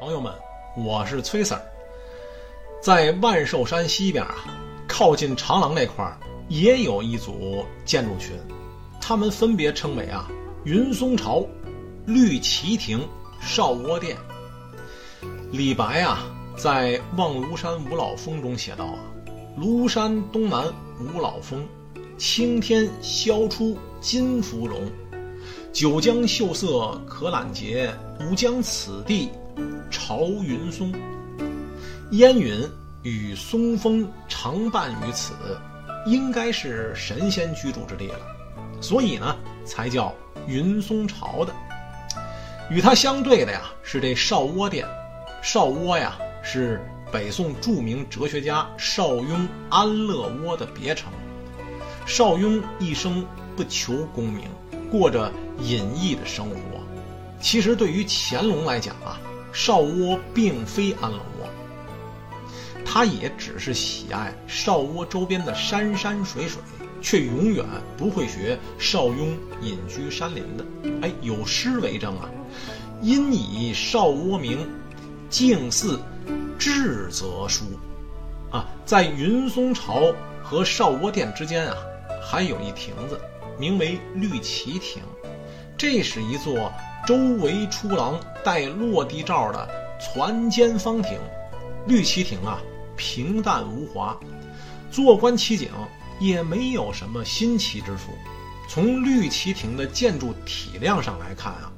朋友们，我是崔 Sir。在万寿山西边啊，靠近长廊那块儿，也有一组建筑群，他们分别称为啊云松巢、绿旗亭、少窝殿。李白啊，在《望庐山五老峰》中写道啊：“庐山东南五老峰，青天宵出金芙蓉。九江秀色可揽结，吾将此地朝云松。”烟云与松风常伴于此，应该是神仙居住之地了，所以呢，才叫云松巢的。与它相对的呀，是这少窝殿。少窝呀，是北宋著名哲学家邵雍安乐窝的别称。邵雍一生不求功名，过着隐逸的生活。其实对于乾隆来讲啊，少窝并非安乐窝。他也只是喜爱少窝周边的山山水水，却永远不会学邵雍隐居山林的。哎，有诗为证啊：“因以少窝名，静似智则书。”啊，在云松朝和少窝殿之间啊，还有一亭子，名为绿旗亭。这是一座周围出廊带落地罩的攒尖方亭。绿旗亭啊。平淡无华，坐观其景也没有什么新奇之处。从绿旗亭的建筑体量上来看啊，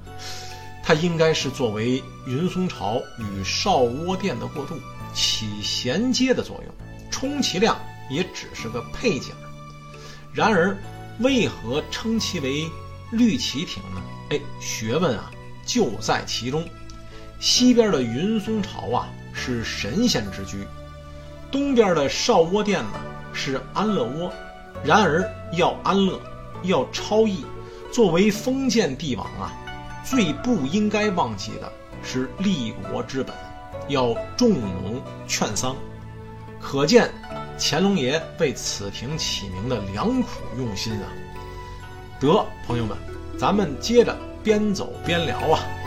它应该是作为云松朝与少窝殿的过渡，起衔接的作用，充其量也只是个配景。然而，为何称其为绿旗亭呢？哎，学问啊就在其中。西边的云松巢啊是神仙之居。东边的少窝殿呢是安乐窝，然而要安乐，要超逸，作为封建帝王啊，最不应该忘记的是立国之本，要重农劝桑。可见乾隆爷为此亭起名的良苦用心啊！得，朋友们，咱们接着边走边聊啊。